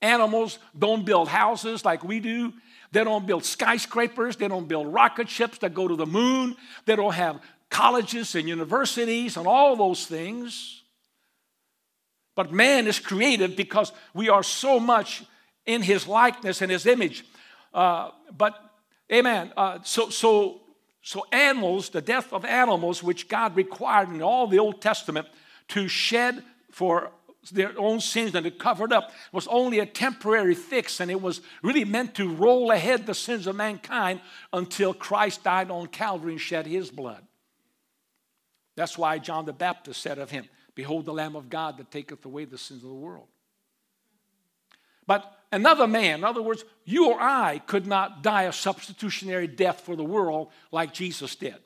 Animals don't build houses like we do. They don't build skyscrapers. They don't build rocket ships that go to the moon. They don't have colleges and universities and all those things. But man is created because we are so much in his likeness and his image. Uh, but, amen. Uh, so, so, so, animals, the death of animals, which God required in all the Old Testament to shed for their own sins and to cover it up, was only a temporary fix, and it was really meant to roll ahead the sins of mankind until Christ died on Calvary and shed his blood. That's why John the Baptist said of him, Behold the Lamb of God that taketh away the sins of the world. But another man, in other words, you or I could not die a substitutionary death for the world like Jesus did.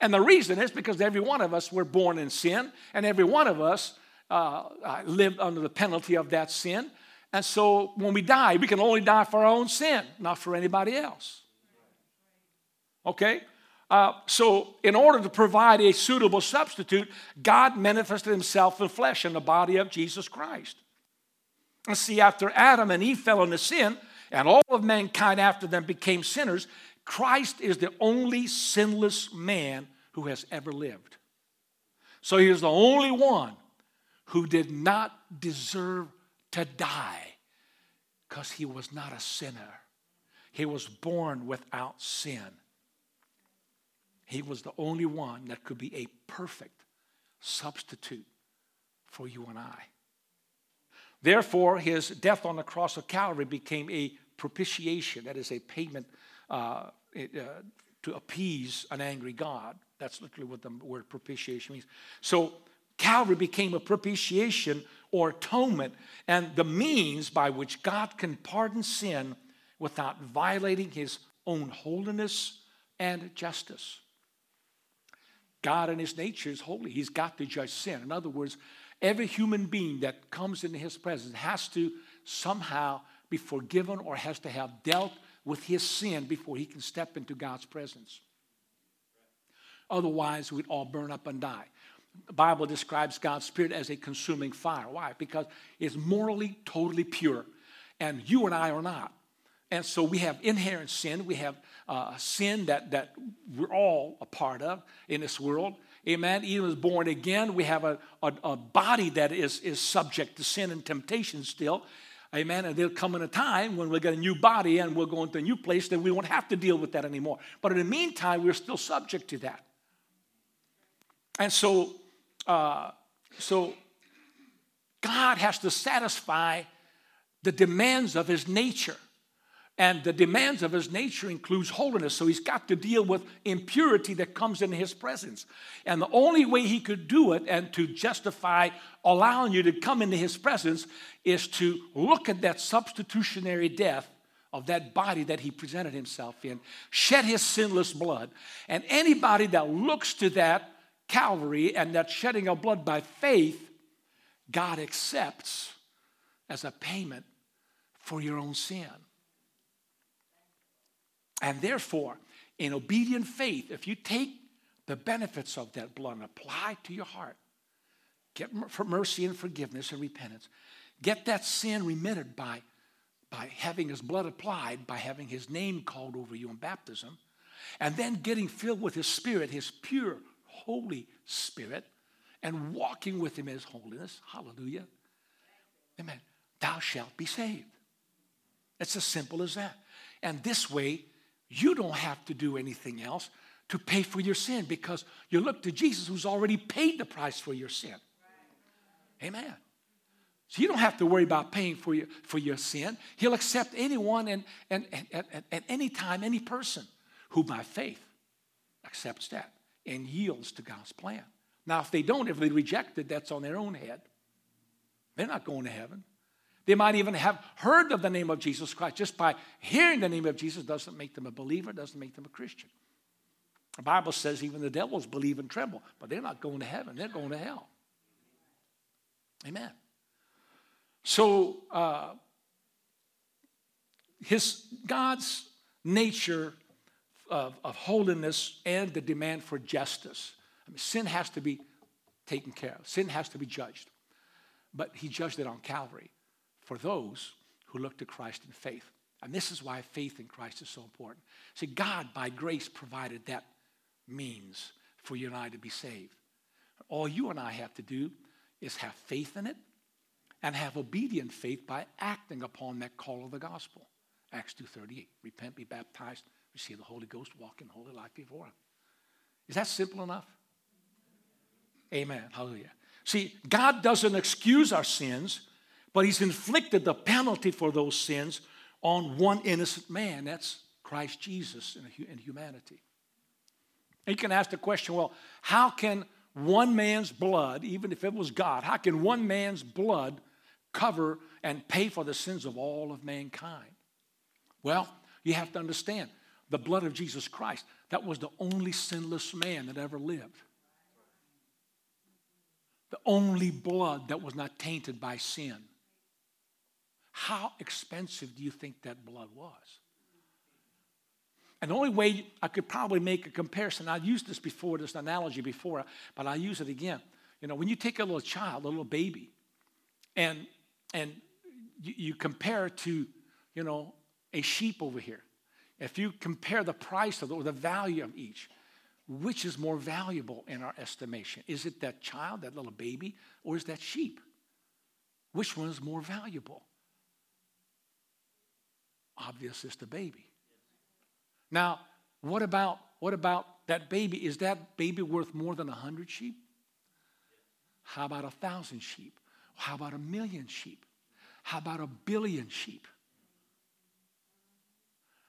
And the reason is because every one of us were born in sin, and every one of us uh, uh, lived under the penalty of that sin. And so when we die, we can only die for our own sin, not for anybody else. Okay? Uh, so, in order to provide a suitable substitute, God manifested himself in flesh in the body of Jesus Christ. See, after Adam and Eve fell into sin, and all of mankind after them became sinners, Christ is the only sinless man who has ever lived. So, he is the only one who did not deserve to die because he was not a sinner. He was born without sin. He was the only one that could be a perfect substitute for you and I. Therefore, his death on the cross of Calvary became a propitiation, that is, a payment uh, it, uh, to appease an angry God. That's literally what the word propitiation means. So, Calvary became a propitiation or atonement and the means by which God can pardon sin without violating his own holiness and justice. God in his nature is holy. He's got to judge sin. In other words, every human being that comes into his presence has to somehow be forgiven or has to have dealt with his sin before he can step into God's presence. Otherwise, we'd all burn up and die. The Bible describes God's Spirit as a consuming fire. Why? Because it's morally totally pure, and you and I are not. And so we have inherent sin. We have uh, sin that, that we're all a part of in this world. Amen. Even as born again, we have a, a, a, body that is, is subject to sin and temptation still. Amen. And there'll come in a time when we'll get a new body and we'll go into a new place that we won't have to deal with that anymore. But in the meantime, we're still subject to that. And so, uh, so God has to satisfy the demands of his nature. And the demands of his nature includes holiness. So he's got to deal with impurity that comes in his presence. And the only way he could do it and to justify allowing you to come into his presence is to look at that substitutionary death of that body that he presented himself in, shed his sinless blood. And anybody that looks to that Calvary and that shedding of blood by faith, God accepts as a payment for your own sin. And therefore, in obedient faith, if you take the benefits of that blood and apply to your heart, get for mercy and forgiveness and repentance, get that sin remitted by, by having his blood applied, by having his name called over you in baptism, and then getting filled with his spirit, his pure, holy spirit, and walking with him in his holiness. Hallelujah. Amen. Thou shalt be saved. It's as simple as that. And this way, you don't have to do anything else to pay for your sin because you look to Jesus who's already paid the price for your sin. Amen. So you don't have to worry about paying for your, for your sin. He'll accept anyone and, and, and, and at any time, any person who by faith accepts that and yields to God's plan. Now, if they don't, if they reject it, that's on their own head. They're not going to heaven. They might even have heard of the name of Jesus Christ. Just by hearing the name of Jesus doesn't make them a believer, doesn't make them a Christian. The Bible says even the devils believe and tremble, but they're not going to heaven, they're going to hell. Amen. So, uh, his God's nature of, of holiness and the demand for justice. I mean, sin has to be taken care of, sin has to be judged. But he judged it on Calvary for those who look to Christ in faith. And this is why faith in Christ is so important. See, God, by grace, provided that means for you and I to be saved. All you and I have to do is have faith in it and have obedient faith by acting upon that call of the gospel. Acts 2.38, repent, be baptized, receive the Holy Ghost, walk in holy life before him. Is that simple enough? Amen. Hallelujah. See, God doesn't excuse our sins but he's inflicted the penalty for those sins on one innocent man. That's Christ Jesus in, humanity. And you can ask the question well, how can one man's blood, even if it was God, how can one man's blood cover and pay for the sins of all of mankind? Well, you have to understand the blood of Jesus Christ, that was the only sinless man that ever lived. The only blood that was not tainted by sin. How expensive do you think that blood was? And the only way I could probably make a comparison, I've used this before, this analogy before, but I'll use it again. You know, when you take a little child, a little baby, and and you, you compare to, you know, a sheep over here. If you compare the price of the, or the value of each, which is more valuable in our estimation? Is it that child, that little baby, or is that sheep? Which one is more valuable? Obvious it's the baby. Now, what about what about that baby? Is that baby worth more than a hundred sheep? How about a thousand sheep? How about a million sheep? How about a billion sheep?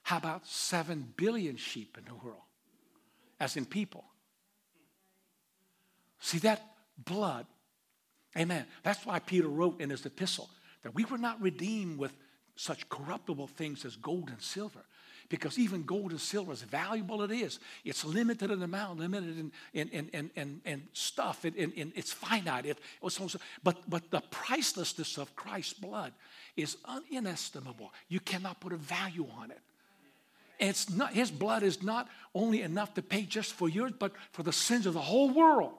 How about seven billion sheep in the world? As in people. See that blood. Amen. That's why Peter wrote in his epistle that we were not redeemed with such corruptible things as gold and silver, because even gold and silver, as valuable it is, it's limited in amount, limited in, in, in, in, in, in stuff, in, in, it's finite. It, also, but, but the pricelessness of Christ's blood is inestimable. You cannot put a value on it. it's not, his blood is not only enough to pay just for yours, but for the sins of the whole world.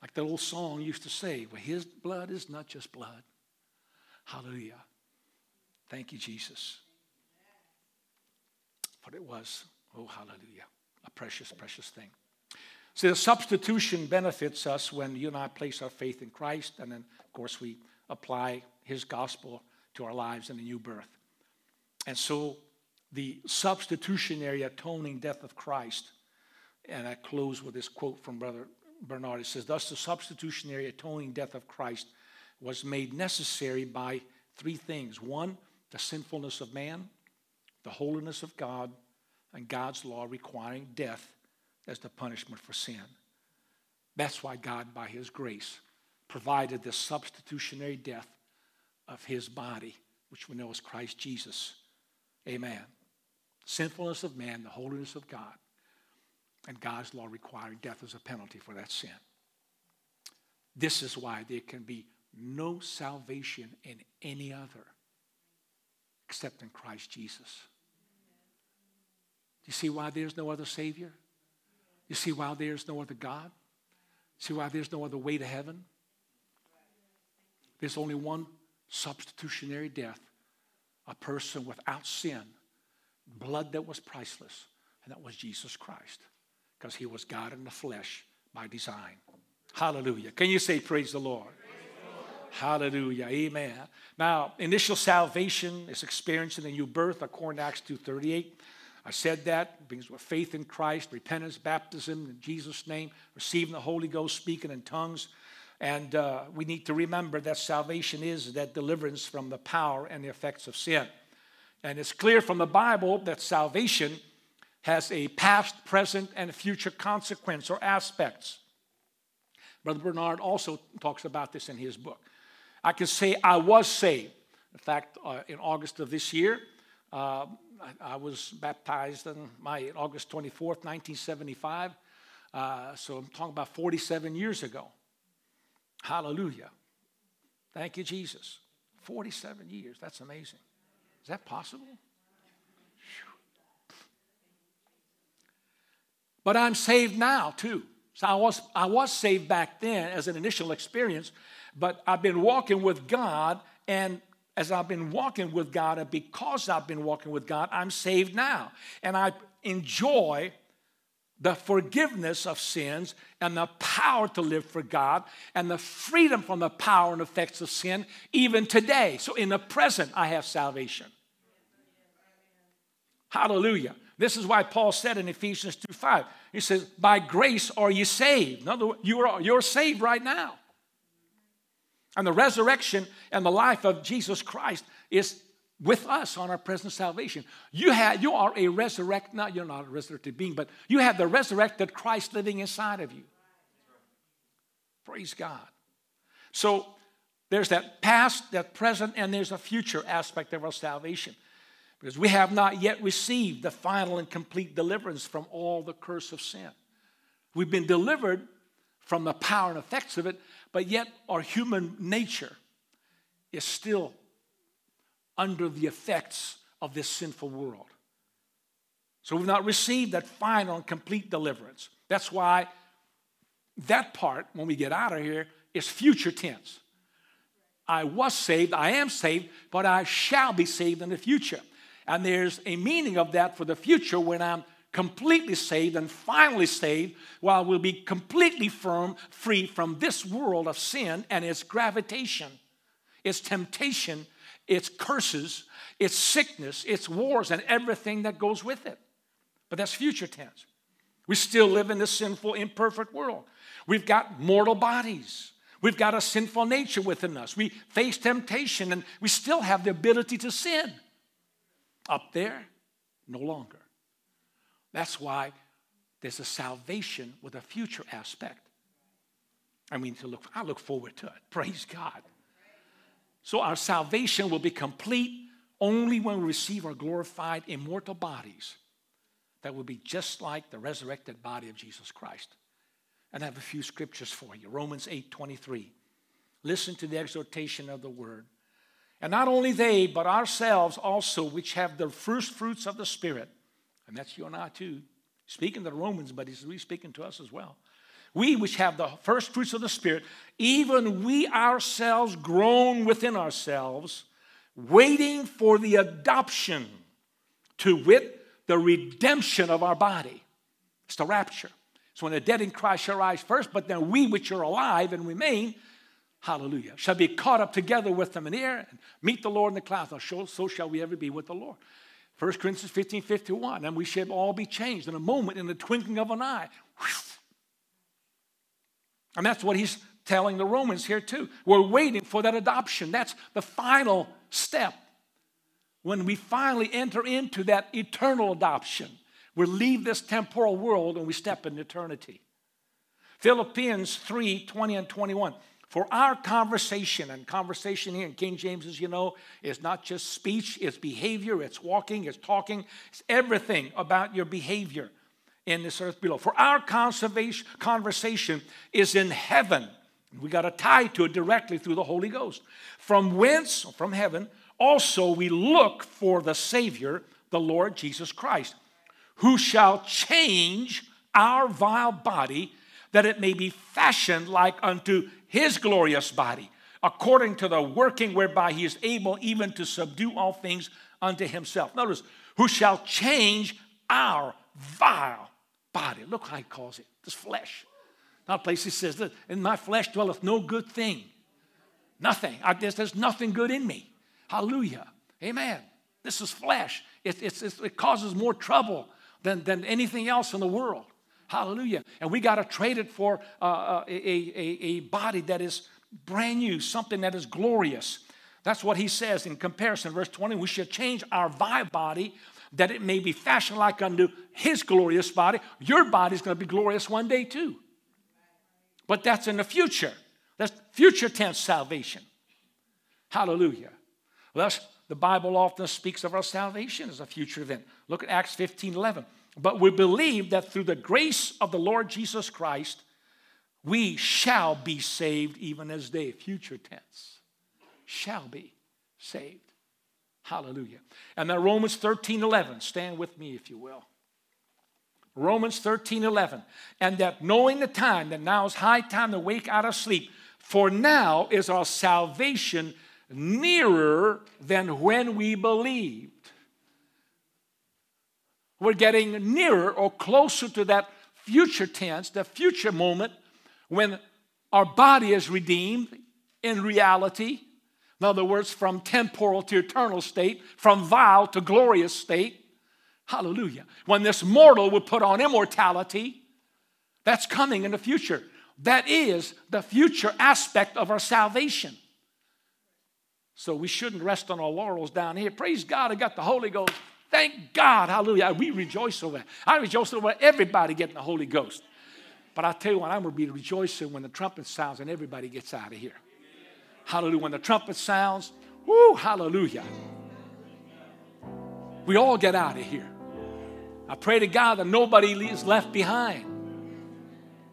Like that old song used to say, well, his blood is not just blood. Hallelujah. Thank you, Jesus. But it was, oh, hallelujah, a precious, precious thing. So the substitution benefits us when you and I place our faith in Christ, and then, of course, we apply His gospel to our lives in a new birth. And so the substitutionary atoning death of Christ, and I close with this quote from Brother Bernard. It says, Thus the substitutionary atoning death of Christ was made necessary by three things. One, the sinfulness of man, the holiness of God, and God's law requiring death as the punishment for sin. That's why God, by His grace, provided the substitutionary death of His body, which we know is Christ Jesus. Amen. Sinfulness of man, the holiness of God, and God's law requiring death as a penalty for that sin. This is why there can be no salvation in any other except in Christ Jesus. You see why there's no other Savior? You see why there's no other God? See why there's no other way to heaven? There's only one substitutionary death a person without sin, blood that was priceless, and that was Jesus Christ, because he was God in the flesh by design. Hallelujah. Can you say, Praise the Lord? Hallelujah. Amen. Now, initial salvation is experienced in the new birth according to Acts 2.38. I said that brings with faith in Christ, repentance, baptism in Jesus' name, receiving the Holy Ghost, speaking in tongues. And uh, we need to remember that salvation is that deliverance from the power and the effects of sin. And it's clear from the Bible that salvation has a past, present, and future consequence or aspects. Brother Bernard also talks about this in his book. I can say I was saved. In fact, uh, in August of this year, uh, I, I, was baptized on my August 24th, 1975. Uh, so I'm talking about 47 years ago. Hallelujah. Thank you, Jesus. 47 years. That's amazing. Is that possible? But I'm saved now, too. So I was, I was saved back then as an initial experience, but I've been walking with God, and as I've been walking with God, and because I've been walking with God, I'm saved now. And I enjoy the forgiveness of sins and the power to live for God and the freedom from the power and effects of sin even today. So in the present, I have salvation. Hallelujah. This is why Paul said in Ephesians 2 5, he says, By grace are you saved. In other words, you're, you're saved right now. And the resurrection and the life of Jesus Christ is with us on our present salvation. You, have, you are a resurrected, not you're not a resurrected being, but you have the resurrected Christ living inside of you. Praise God. So there's that past, that present, and there's a future aspect of our salvation. Because we have not yet received the final and complete deliverance from all the curse of sin. We've been delivered from the power and effects of it, but yet our human nature is still under the effects of this sinful world. So we've not received that final and complete deliverance. That's why that part, when we get out of here, is future tense. I was saved, I am saved, but I shall be saved in the future. And there's a meaning of that for the future when I'm completely saved and finally saved, while we'll be completely firm, free from this world of sin and its gravitation, its temptation, its curses, its sickness, its wars, and everything that goes with it. But that's future tense. We still live in this sinful, imperfect world. We've got mortal bodies. We've got a sinful nature within us. We face temptation and we still have the ability to sin. Up there, no longer. That's why there's a salvation with a future aspect. I mean, to look, I look forward to it. Praise God. So our salvation will be complete only when we receive our glorified immortal bodies that will be just like the resurrected body of Jesus Christ. And I have a few scriptures for you. Romans 8 23. Listen to the exhortation of the word. And not only they, but ourselves also, which have the first fruits of the Spirit. And that's you and I too. Speaking to the Romans, but he's really speaking to us as well. We, which have the first fruits of the Spirit, even we ourselves groan within ourselves, waiting for the adoption, to wit, the redemption of our body. It's the rapture. So when the dead in Christ shall rise first, but then we which are alive and remain hallelujah, shall be caught up together with them in the air and meet the Lord in the clouds. So shall we ever be with the Lord. 1 Corinthians 15 51. And we shall all be changed in a moment, in the twinkling of an eye. And that's what he's telling the Romans here, too. We're waiting for that adoption. That's the final step. When we finally enter into that eternal adoption, we leave this temporal world and we step into eternity. Philippians 3 20 and 21. For our conversation, and conversation here in King James, as you know, is not just speech, it's behavior, it's walking, it's talking, it's everything about your behavior in this earth below. For our conversation is in heaven. We got to tie to it directly through the Holy Ghost. From whence, from heaven, also we look for the Savior, the Lord Jesus Christ, who shall change our vile body that it may be fashioned like unto his glorious body, according to the working whereby he is able even to subdue all things unto himself. Notice, who shall change our vile body. Look how he calls it this flesh. Now, place he says, In my flesh dwelleth no good thing. Nothing. I guess there's nothing good in me. Hallelujah. Amen. This is flesh. It, it's, it causes more trouble than, than anything else in the world. Hallelujah. And we got to trade it for uh, uh, a, a, a body that is brand new, something that is glorious. That's what he says in comparison. Verse 20, we should change our vile body that it may be fashioned like unto his glorious body. Your body is going to be glorious one day too. But that's in the future. That's future tense salvation. Hallelujah. Thus, the Bible often speaks of our salvation as a future event. Look at Acts 15 11. But we believe that through the grace of the Lord Jesus Christ, we shall be saved even as they, future tense, shall be saved. Hallelujah. And then Romans 13 11, stand with me if you will. Romans 13 11. And that knowing the time, that now is high time to wake out of sleep, for now is our salvation nearer than when we believed. We're getting nearer or closer to that future tense, the future moment when our body is redeemed in reality. In other words, from temporal to eternal state, from vile to glorious state. Hallelujah. When this mortal will put on immortality, that's coming in the future. That is the future aspect of our salvation. So we shouldn't rest on our laurels down here. Praise God, I got the Holy Ghost. Thank God. Hallelujah. We rejoice over that. I rejoice over everybody getting the Holy Ghost. But I tell you what, I'm going to be rejoicing when the trumpet sounds and everybody gets out of here. Hallelujah. When the trumpet sounds, whoo, hallelujah. We all get out of here. I pray to God that nobody is left behind.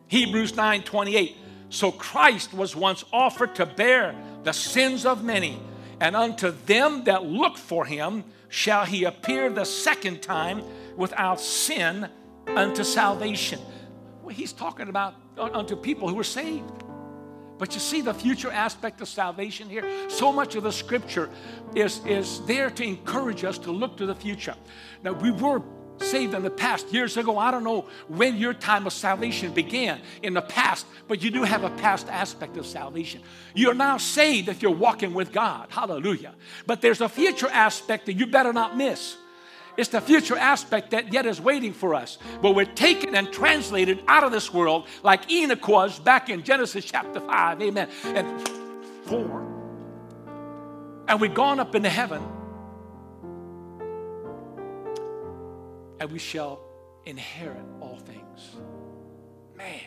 Hebrews 9 28. So Christ was once offered to bear the sins of many, and unto them that look for him shall he appear the second time without sin unto salvation. Well, he's talking about unto people who are saved. But you see the future aspect of salvation here? So much of the scripture is, is there to encourage us to look to the future. Now, we were saved in the past years ago. I don't know when your time of salvation began in the past, but you do have a past aspect of salvation. You're now saved if you're walking with God. Hallelujah. But there's a future aspect that you better not miss. It's the future aspect that yet is waiting for us. But we're taken and translated out of this world like Enoch was back in Genesis chapter 5. Amen. And 4. And we've gone up into heaven and we shall inherit all things. Man,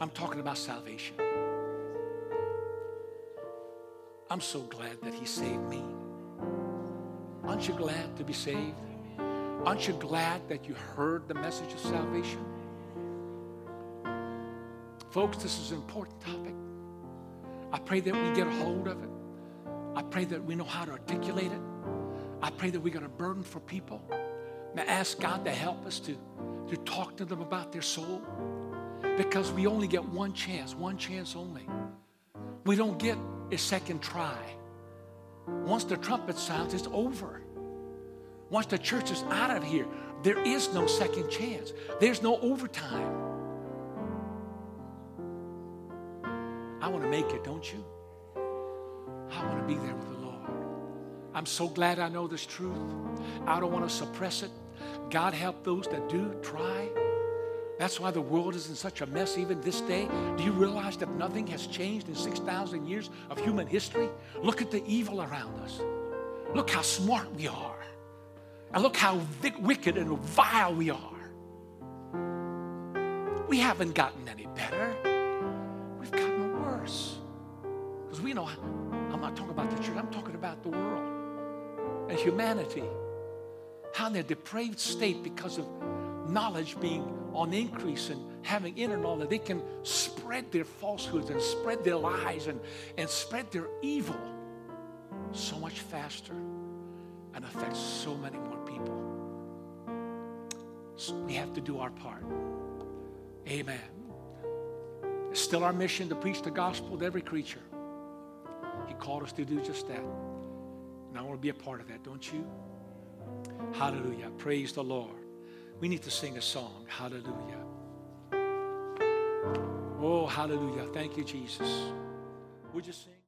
I'm talking about salvation. I'm so glad that He saved me. Aren't you glad to be saved? Aren't you glad that you heard the message of salvation? Folks, this is an important topic. I pray that we get a hold of it. I pray that we know how to articulate it. I pray that we got a burden for people. May ask God to help us to, to talk to them about their soul. Because we only get one chance, one chance only. We don't get a second try. Once the trumpet sounds, it's over. Once the church is out of here, there is no second chance. There's no overtime. I want to make it, don't you? I want to be there with the I'm so glad I know this truth. I don't want to suppress it. God help those that do try. That's why the world is in such a mess even this day. Do you realize that nothing has changed in 6,000 years of human history? Look at the evil around us. Look how smart we are. And look how wicked and vile we are. We haven't gotten any better. We've gotten worse. Because we know, I'm not talking about the church, I'm talking about the world and humanity. How in their depraved state, because of knowledge being on increase and having inner knowledge, they can spread their falsehoods and spread their lies and, and spread their evil so much faster and affect so many more people. So we have to do our part. Amen. It's still our mission to preach the gospel to every creature. He called us to do just that. And I want to be a part of that, don't you? Hallelujah. Praise the Lord. We need to sing a song. Hallelujah. Oh, hallelujah. Thank you, Jesus. Would you sing?